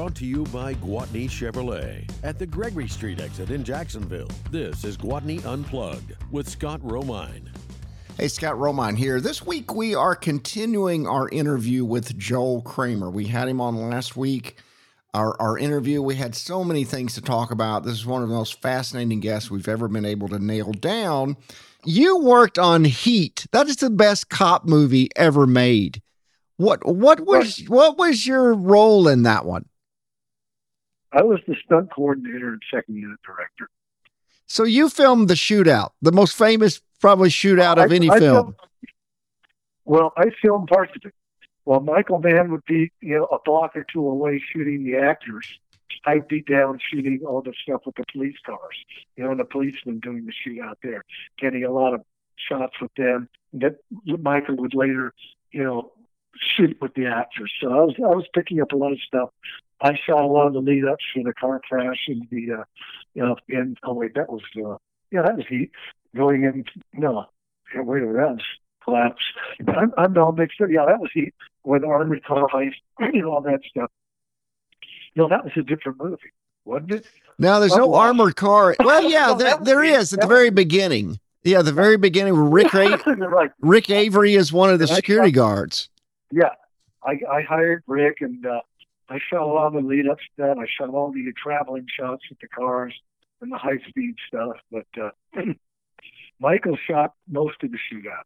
brought to you by Gwatney Chevrolet at the Gregory Street exit in Jacksonville. This is Gwatney Unplugged with Scott Romine. Hey, Scott Romine here. This week we are continuing our interview with Joel Kramer. We had him on last week. Our, our interview, we had so many things to talk about. This is one of the most fascinating guests we've ever been able to nail down. You worked on Heat. That is the best cop movie ever made. What what was what was your role in that one? I was the stunt coordinator and second unit director. So you filmed the shootout, the most famous probably shootout of I- any I film. filmed- well, I filmed parts of it. While Michael Mann would be, you know, a block or two away shooting the actors, I'd be down shooting all the stuff with the police cars, you know, and the policemen doing the shootout there, getting a lot of shots with them that Michael would later, you know, shoot with the actors. So I was I was picking up a lot of stuff. I saw a lot of the lead ups for the car crash and the, uh, you know, and oh wait, that was, uh, yeah, that was heat going in. No, yeah, wait that was collapse. I'm, I'm all mixed up. Yeah, that was heat with armored car heist and all that stuff. No, that was a different movie, wasn't it? Now there's no armored car. Well, yeah, No, there, there is at the very beginning. Yeah, the very beginning. Rick A- right. Rick Avery is one of the security guards. Yeah, I, I hired Rick, and uh, I shot a lot of the lead up stuff. I shot all the traveling shots with the cars and the high speed stuff. But uh, Michael shot most of the shootout.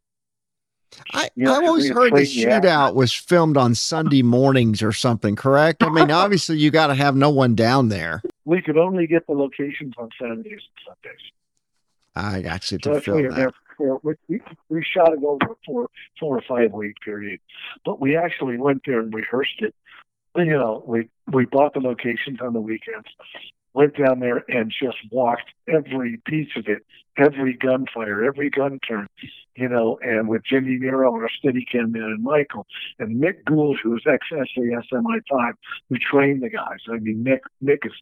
I, Yeah, I've always heard the played the actor. shootout was filmed on Sunday mornings or something. Correct? I mean, obviously you got to have no one down there. We could only get the locations on Saturdays and Sundays. I got you So to film that. for we, we, shot it over a four four or five week period. But we actually went there and rehearsed it. You know, we we bought the locations on the weekends, went down there and just walked every piece of it, every gunfire, every gun turn, you know, and with Jimmy Nero, our Steadicam man, and Michael, and Mick Gould, who was ex-SAS MI5, who trained the guys. I mean, Mick, Mick is,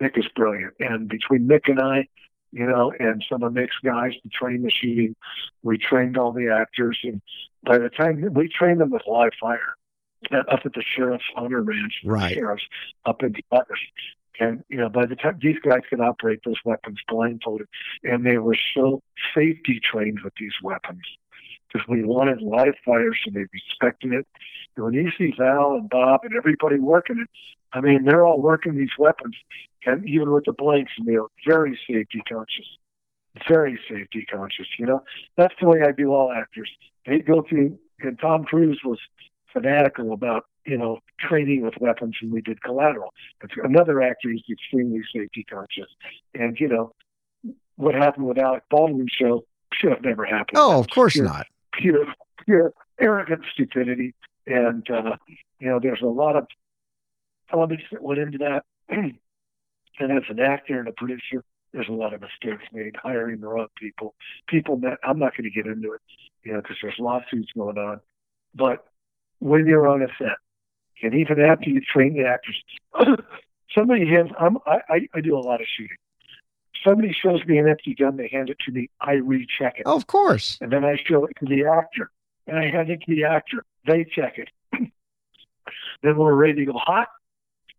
Mick is brilliant. And between Mick and I, you know, and some of Mick's guys to train the shooting. We trained all the actors, and by the time we trained them with live fire Uh, up at the sheriff's honor ranch, Right. sheriff's up in the others. And you know, by the time these guys could operate those weapons blindfolded, and they were so safety trained with these weapons because we wanted live fire, so they respected it. And when you see Val and Bob and everybody working it, I mean, they're all working these weapons, and even with the blanks, and they're very safety conscious, very safety conscious. You know, that's the way I do all actors. They go through, and Tom Cruise was fanatical about you know training with weapons, and we did Collateral. But another actor is extremely safety conscious, and you know what happened with Alec Baldwin show should have never happened. Oh, of course Pure- not. pure, pure arrogant stupidity. And, uh, you know, there's a lot of elements that went into that. and as an actor and a producer, there's a lot of mistakes made hiring the wrong people. People that I'm not going to get into it, you know, because there's lawsuits going on. But when you're on a set, and even after you train the actors, somebody hands, I'm, I, I, I do a lot of shooting. Somebody shows me an empty gun, they hand it to me, I recheck it. Oh, of course. And then I show it to the actor. And I hand it to the actor. They check it. then we're ready to go hot.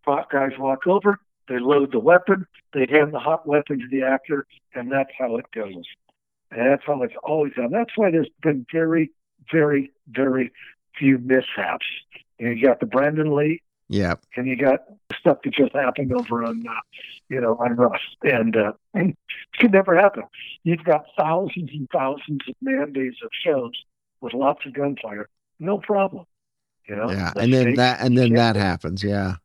Hot guys walk over. They load the weapon. They hand the hot weapon to the actor. And that's how it goes. And that's how it's always done. That's why there's been very, very, very few mishaps. And you got the Brandon Lee Yeah. and you got stuff that just happened over on, uh, you know, on Rust, and uh, it could never happen. You've got thousands and thousands of man days of shows with lots of gunfire, no problem. You know, Yeah. And then that and then that happens. Yeah.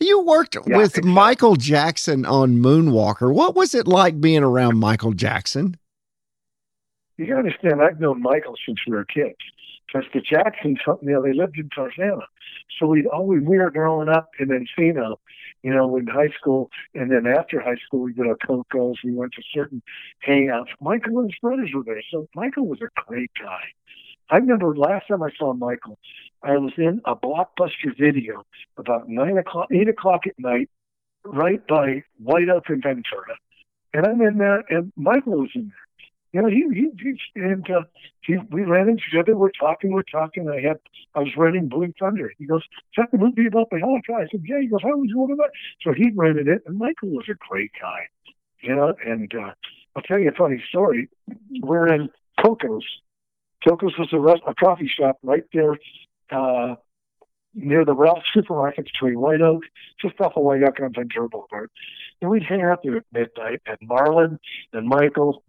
You worked Yeah, with exactly. Michael Jackson on Moonwalker. What was it like being around Michael Jackson? you got to understand. I've known Michael since we were kids. Because the Jacksons, you know, they lived in Tarzana, so we'd always we were growing up in Encino, you know, in high school, and then after high school, we did our Cocos. We went to certain hangouts. Michael and his brothers were there, so Michael was a great guy. I remember last time I saw Michael, I was in a blockbuster video about nine o'clock, eight o'clock at night, right by White Oak and Ventura, and I'm in there, and Michael was in there. You know, he, he, he and uh, he, we ran into each other. We're talking, we're talking. I had, I was renting Blue Thunder. He goes, "Is that the movie about the helicopter?" I said, "Yeah." He goes, "How was one of that?" So he rented it, and Michael was a great guy. You know, and uh, I'll tell you a funny story. We're in Coco's. Coco's was a, rest, a coffee shop right there uh, near the Ralph supermarket between White Oak, just off of White Oak on Ventura Boulevard. And we'd hang out there at midnight, and Marlon and Michael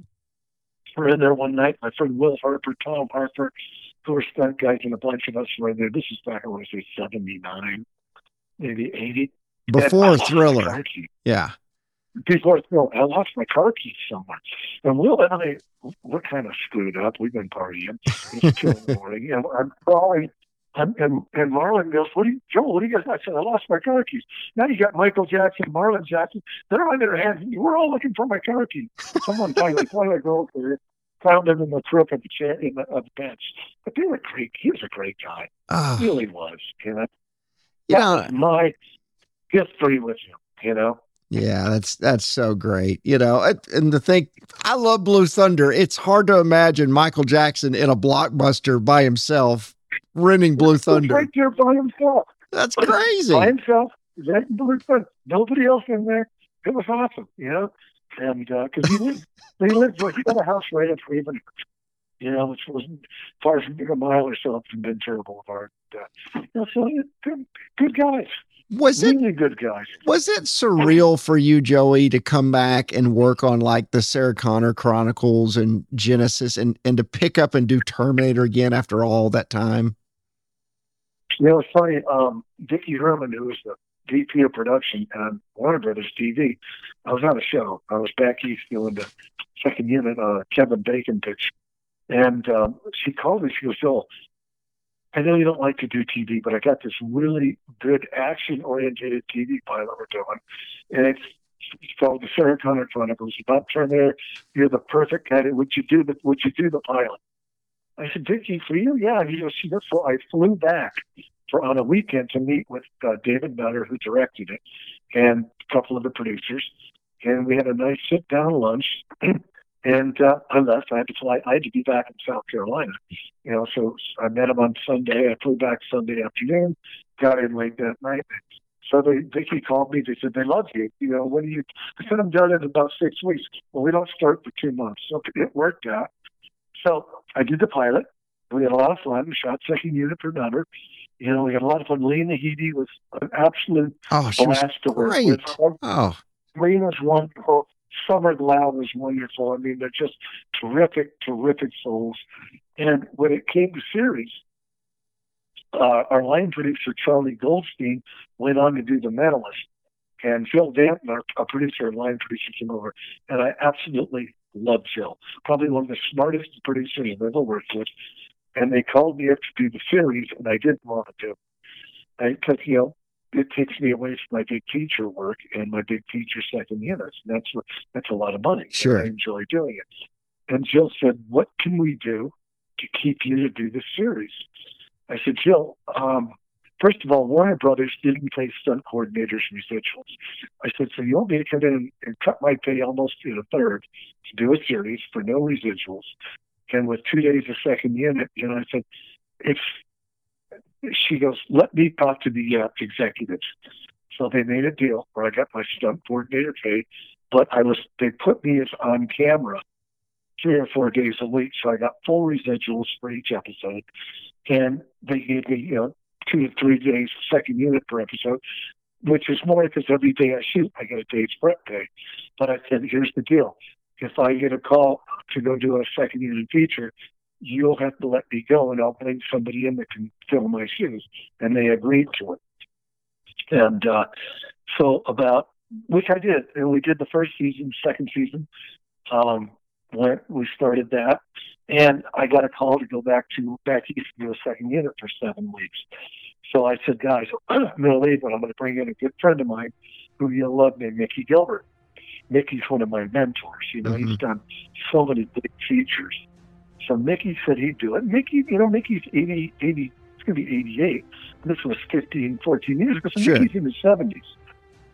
were in there one night. My friend Will Harper, Tom Harper, who were stunt guys, and a bunch of us were in there. This is back, I want to say, 79, maybe 80. Before Thriller. Yeah. Before Thriller. I lost my car keys somewhere. And Will and I, we're kind of screwed up. We've been partying. It's two in the morning. And I'm crawling and, and, and Marlon goes, what do you, Joel, what do you guys I said, I lost my car keys. Now you got Michael Jackson, Marlon Jackson. They're on their hands. We're all looking for my car keys. Someone finally, finally goes there, found them in the crook of the chair, in the, of the bench. But they were great. He was a great guy. Oh, He really was, you know. you know, my history with him, you know. yeah, that's that's so great. You know, and- and to think, I love Blue Thunder. It's hard to imagine Michael Jackson in a blockbuster by himself renting Blue Thunder. right there by himself. That's crazy. by himself. That Blue Thunder. Nobody else in there. It was awesome, you know. And because he lived, he lived, he got a house right at Freeman, you know, which wasn't far from a mile or so up from Ventura Boulevard. Uh, you know, so good, good guys, Was it really good guys. Was it surreal for you, Joey, to come back and work on like the Sarah Connor Chronicles and Genisys and, and to pick up and do Terminator again after all that time? You know, it's funny. Um, Dickie Herman, who was the VP of production on Warner Brothers TV, I was on a show. I was back east doing the second unit, uh, Kevin Bacon pitch. And um, she called me. She goes, Joel, I know you don't like to do TV, but I got this really good action oriented TV pilot we're doing. And it's, it's called the Sarah Connor Chronicles. About Terminator, you're the perfect guy. Would you do the Would you do the pilot? I said, Dickie, for you? Yeah. He goes, goes, so I flew back for on a weekend to meet with uh, David Nutter, who directed it, and a couple of the producers. And we had a nice sit down lunch. and uh, I left. I had to fly. I had to be back in South Carolina. You know, so I met him on Sunday. I flew back Sunday afternoon. Got in late that night. So they, Vicky called me. They said they love you. You know, when you? I said I'm done in about six weeks. Well, we don't start for two months. So it worked out. So I did the pilot. We had a lot of fun. We shot second unit for Nutter. You know, we had a lot of fun. Lena Headey was an absolute Oh, she was blast to work great. with. Oh, Lena's wonderful. Summer Glau was wonderful. I mean, they're just terrific, terrific souls. And when it came to series, uh, our line producer, Charlie Goldstein, went on to do The Mentalist. And Phil Danton, our, our producer and line producer, came over. And I absolutely loved Phil. Probably one of the smartest producers I've ever worked with. And they called me up to do the series, and I didn't want to do it. Because, you know, it takes me away from my big teacher work and my big feature second units. And that's what, that's a lot of money. Sure. I enjoy doing it. And Jill said, "What can we do to keep you to do the series?" I said, "Jill, um, first of all, Warner Brothers didn't pay stunt coordinators residuals." I said, "So you want me to come in and, and cut my pay almost in a third to do a series for no residuals, and with two days a second unit?" You know, I said, if She goes, "Let me talk to the uh, executives." So they made a deal where I got my stunt coordinator paid, but I was they put me as on camera three or four days a week, so I got full residuals for each episode, and they gave me you know two to three days second unit per episode, which is more because every day I shoot I get a day's prep pay. But I said, here's the deal: if I get a call to go do a second unit feature, you'll have to let me go, and I'll bring somebody in that can fill my shoes, and they agreed to it. And uh, so about which I did, and we did the first season, second season. Um, when we started that, and I got a call to go back to back east to do a second unit for seven weeks. So I said, guys, I'm going to leave, but I'm going to bring in a good friend of mine who you'll love named Mickey Gilbert. Mickey's one of my mentors. You know, he's done so many big features. So Mickey said he'd do it. Mickey, you know, Mickey's 80, 80 it's going to be 88. This was 15, 14 years ago. So Sure. Mickey's in his 70s.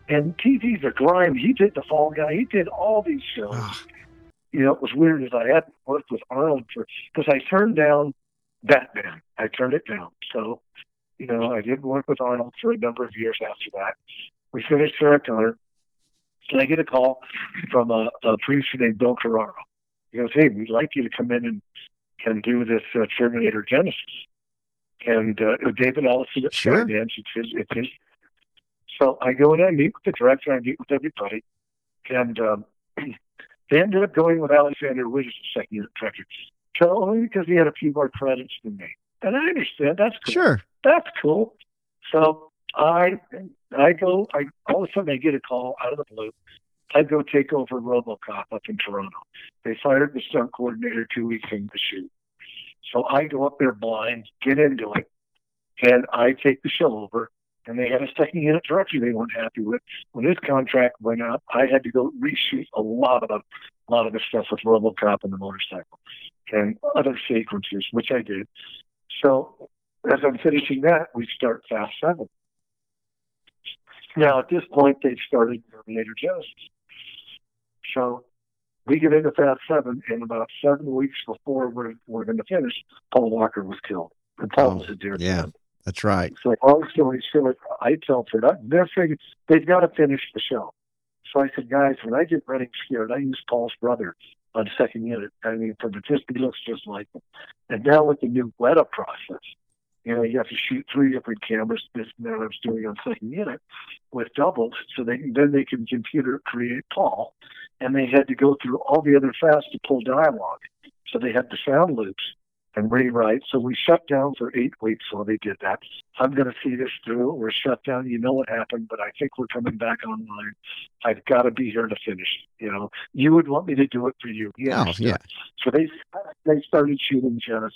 And TV's a grind. He did The Fall Guy. He did all these shows. Ah. You know, it was weird as I hadn't worked with Arnold for because I turned down Batman. I turned it down. So, you know, I didn't work with Arnold for a number of years after that. We finished Sarah Connor. And I get a call from a, a producer named Bill Carraro. He goes, "Hey, we'd like you to come in and and do this uh, Terminator Genisys." And uh, David Ellison at Sure. Skydance, it's his, it's his. So I go in, I meet with the director, I meet with everybody, and um, they ended up going with Alexander Witt as the second unit director. So only because he had a few more credits than me, and I understand that's cool Sure. that's cool. So I I go I all of a sudden I get a call out of the blue. I go take over RoboCop up in Toronto. They fired the stunt coordinator two weeks into the shoot. So I go up there blind, get into it, and I take the show over. And they had a second unit director they weren't happy with. When his contract went out, I had to go reshoot a lot of a lot of the stuff with RoboCop and the motorcycle and other sequences, which I did. So as I'm finishing that, we start Fast Seven. Now, at this point, they've started Terminator Genisys. So we get into Fast Seven, and about seven weeks before we're, we're going to finish, Paul Walker was killed. And Paul Oh, was a oh, dear yeah. friend. That's right. So long story short, I tell production, they're figuring they've got to finish the show. So I said, guys, when I get running scared, I use Paul's brother on second unit. I mean, from the just he looks just like him. And now with the new Weta process, you know, you have to shoot three different cameras. This now I was doing on second unit with doubles, so they then they can computer create Paul, and they had to go through all the other fast to pull dialogue. So they had the sound loops and rewrite. So we shut down for eight weeks while they did that. I'm going to see this through. We're shut down. You know what happened, but I think we're coming back online. I've got to be here to finish. You know, you would want me to do it for you. He Oh, yeah. So they they started shooting Genisys.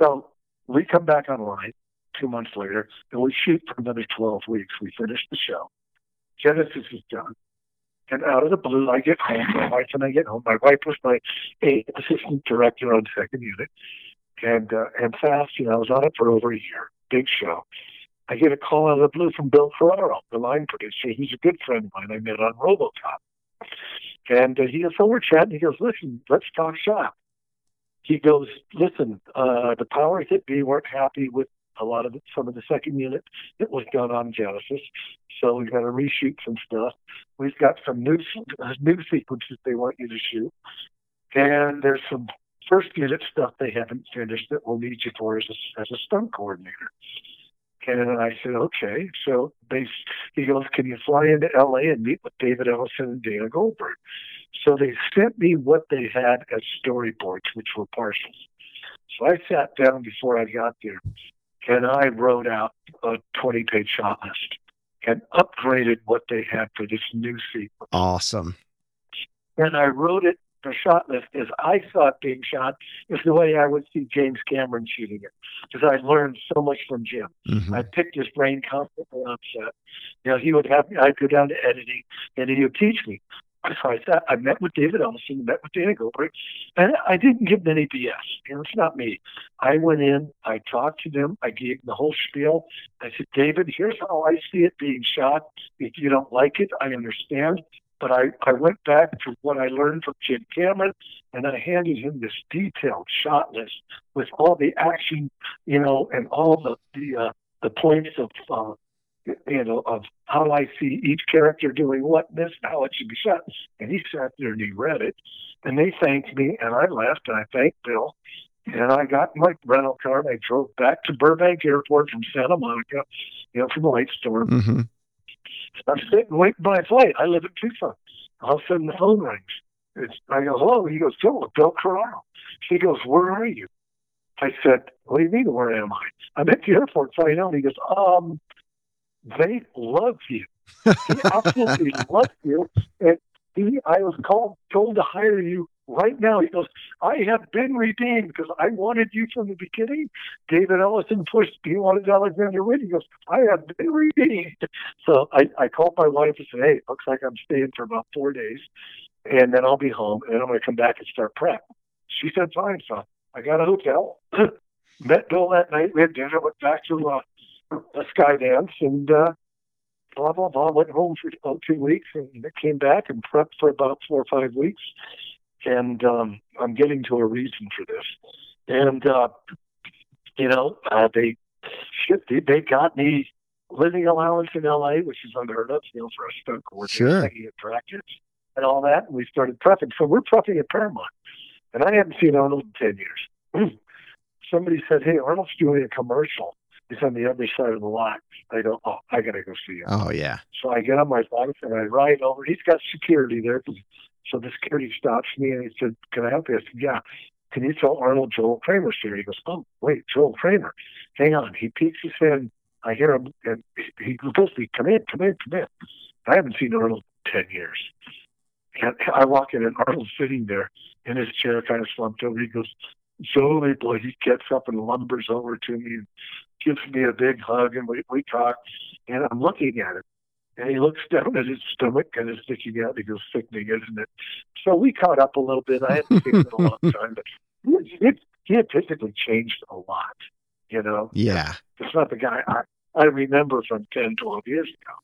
So we come back online two months later, and we shoot for another 12 weeks. We finish the show. Genisys is done. And out of the blue, I get home. My wife and I get home. My wife was my assistant director on second unit. And uh, and fast, you know, I was on it for over a year. Big show. I get a call out of the blue from Bill Carraro, the line producer. He's a good friend of mine. I met on RoboCop. And uh, he goes, so we're chatting. He goes, listen, let's talk shop. He goes, listen, uh, the powers that be weren't happy with a lot of it, some of the second unit that was done on Genisys. So we've got to reshoot some stuff. We've got some new uh, new sequences they want you to shoot, and there's some first unit stuff they haven't finished that we'll need you for as a, as a stunt coordinator. And I said, okay. So they, he goes, can you fly into L.A. and meet with David Ellison and Dana Goldberg? So they sent me what they had as storyboards, which were partials. So I sat down before I got there, and I wrote out a 20-page shot list and upgraded what they had for this new sequence. Awesome. And I wrote it, the shot list, as I saw it being shot, is the way I would see James Cameron shooting it. Because I learned so much from Jim. Mhm. I picked his brain constantly on set. You know, he would have me, I'd go down to editing, and he would teach me. So I I met with David Ellison, met with Dana Goldberg, and I didn't give them any BS. You know, it's not me. I went in, I talked to them, I gave them the whole spiel. I said, David, here's how I see it being shot. If you don't like it, I understand. But I, I went back to what I learned from Jim Cameron, and I handed him this detailed shot list with all the action, you know, and all the the uh, the points of uh, you know of how I see each character doing what in this, and how it should be shot. And he sat there and he read it, and they thanked me, and I left, and I thanked Bill. And I got my rental car and I drove back to Burbank Airport from Santa Monica, you know, from Lightstorm. Mhm. I'm sitting waiting by a flight. I live in Tucson. All of a sudden the phone rings. It's, I go, hello. He goes, Phil, Bill Carraro. He goes, where are you? I said, what do you mean, where am I? I'm at the airport flying out. He goes, um, they love you. He absolutely loves you. And he, I was called, told to hire you right now. He goes, I have been redeemed because I wanted you from the beginning. David Ellison pushed, he wanted Alexander Witt. He goes, I have been redeemed. So I, I called my wife and said, hey, it looks like I'm staying for about four days and then I'll be home and I'm going to come back and start prep. She said, fine. So I got a hotel, met Bill that night. We had dinner, went back to uh, a Skydance and, uh, blah, blah, blah. Went home for about two weeks and came back and prepped for about four or five weeks and um, I'm getting to a reason for this. And uh, you know, uh, they they, they got me living allowance in L.A., which is unheard of, you know, for a stunt coordinator, Sure. taking attractors and all that. And we started prepping. So we're prepping at Paramount, and I hadn't seen Arnold in ten years. Somebody said, "Hey, Arnold's doing a commercial. He's on the other side of the lot." I go, "Oh, I gotta go see him." Oh yeah. So I get on my bike and I ride over. He's got security there. So the security stops me and he said, Can I help you? I said, Yeah. Can you tell Arnold Joel Kramer's here? He goes, Oh, wait, Joel Kramer. Hang on. He peeks his head. I hear him and he goes, Come in, come in, come in. I haven't seen Arnold in 10 years. And I walk in and Arnold's sitting there in his chair, kind of slumped over. He goes, Jolie, boy, he gets up and lumbers over to me and gives me a big hug and we, we talk. And I'm looking at him. And he looks down at his stomach and is sticking out. He goes, sickening, isn't it? So we caught up a little bit. I hadn't seen him in a long time, but he, he, he had physically changed a lot. You know, Yeah. it's not the guy I, I remember from 10, 12 years ago.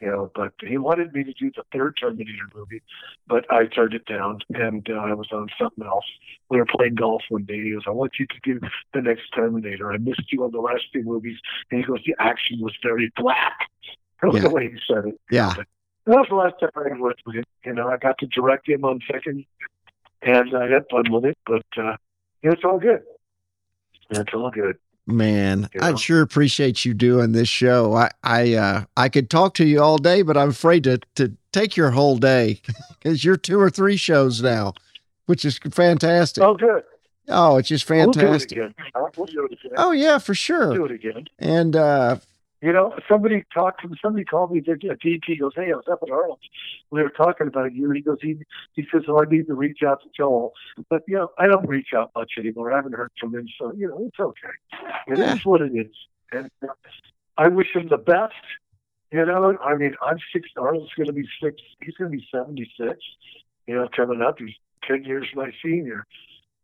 You know, but he wanted me to do the third Terminator movie, but I turned it down, and uh, I was on something else. We were playing golf one day. He goes, "I want you to do the next Terminator. I missed you on the last two movies." And he goes, "The action was very black." That was Yeah. the way he said it. Yeah. That was the last time I worked with him. You know, I got to direct him on second, and I had fun with it. But uh, it's all good. It's all good. Man, You I know? sure appreciate you doing this show. I I uh I could talk to you all day, but I'm afraid to to take your whole day because you're two or three shows now, which is fantastic. Oh, good. Oh, it's just We'll do it fantastic. again. We'll do it again. Oh yeah, for We'll sure. do it again. And uh You know, somebody talked to me, somebody called me. The DP goes, "Hey, I was up at Arnold's. We were talking about you." He goes, "He he says, oh, I need to reach out to Joel, but you know, I don't reach out much anymore. I haven't heard from him, so you know, it's okay. It is Yeah. what it is, and uh, I wish him the best. You know, I mean, I'm six. Arnold's going to be six. He's going to be seventy-six. You know, coming up, he's ten years my senior.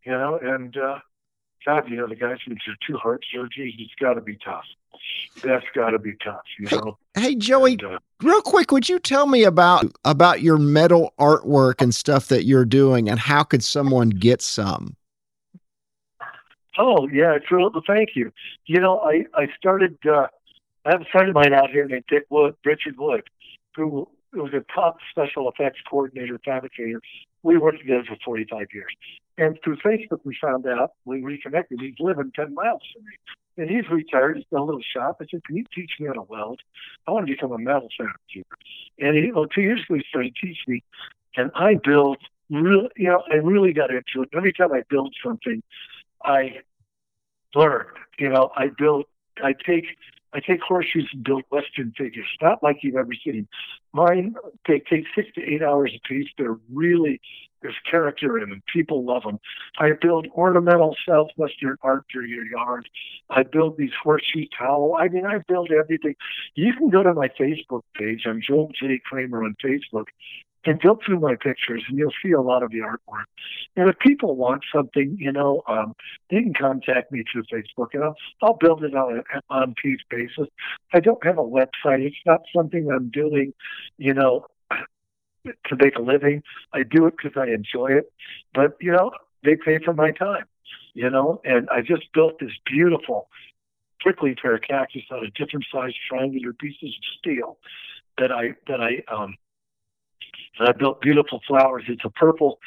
You know, and uh, God, you know, the guy's been through two heart surgeries. He's got to be tough. That's got to be tough. You know. hey Joey, And, uh, real quick, would you tell me about about your metal artwork and stuff that you're doing and how could someone get some? Oh yeah, it's real. Thank you. You know, I I started. Uh, I have a friend of mine out here named Dick Wood, Richard Wood, who was a top special effects coordinator, fabricator. We worked together for 45 years, and through Facebook we found out we reconnected. He's living 10 miles from me, and he's retired. He's got a little shop. I said, "Can you teach me how to weld? I want to become a metal fabricator." And he, well, two years ago he started teaching me, and I built. Really, you know, I really got into it. Every time I build something, I learn. You know, I build, I take, I take horseshoes and build Western figures, not like you've ever seen. Mine take take six to eight hours a piece. They're really there's character in them. People love them. I build ornamental southwestern art for your yard. I build these horseshoe towel. I mean, I build everything. You can go to my Facebook page. I'm Joel J. Kramer on Facebook. And go through my pictures, and you'll see a lot of the artwork. And if people want something, you know, um, they can contact me through Facebook, and I'll, I'll build it on a on piece basis. I don't have a website. It's not something I'm doing, you know, to make a living. I do it because I enjoy it. But you know, they pay for my time, you know. And I just built this beautiful prickly pear cactus out of different sized triangular pieces of steel that I that I um that I built beautiful flowers. It's a purple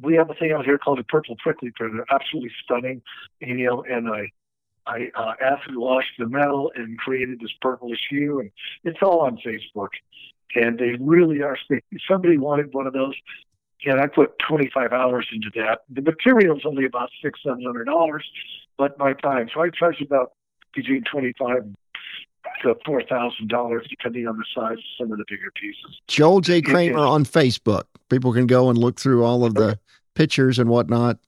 we have a thing out here called a purple prickly pear. They're absolutely stunning, you know. And I, I uh, acid washed the metal and created this purplish hue, and it's all on Facebook. And they really are. Somebody wanted one of those, and I put 25 hours into that. The material's only about six, seven hundred dollars, but my time. So I charge about between 25 to four thousand dollars, depending on the size of some of the bigger pieces. Joel J. Kramer on Facebook. People can go and look through all of the pictures and whatnot.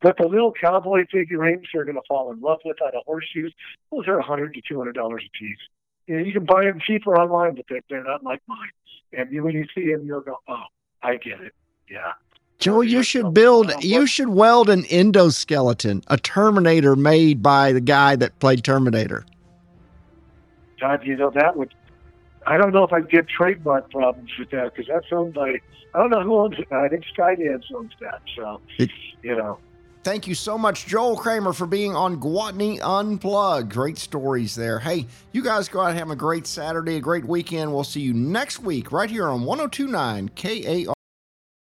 But the little cowboy figurines they're going to fall in love with out of horseshoes, those are a hundred to two hundred dollars a piece. You, know, you can buy them cheaper online, but they're, they're not like mine. And you, when you see them, you'll go, "Oh, I get it." Yeah. Joel, you should build, you should weld an endoskeleton, a Terminator made by the guy that played Terminator. God, you know that would I don't know if I'd get trademark problems with that because that's owned by I don't know who owns it. I think Skydance owns that. So It- you know. Thank you so much, Joel Kramer, for being on Gwatney Unplugged. Great stories there. Hey, you guys go out and have a great Saturday, a great weekend. We'll see you next week right here on 1029 KARN.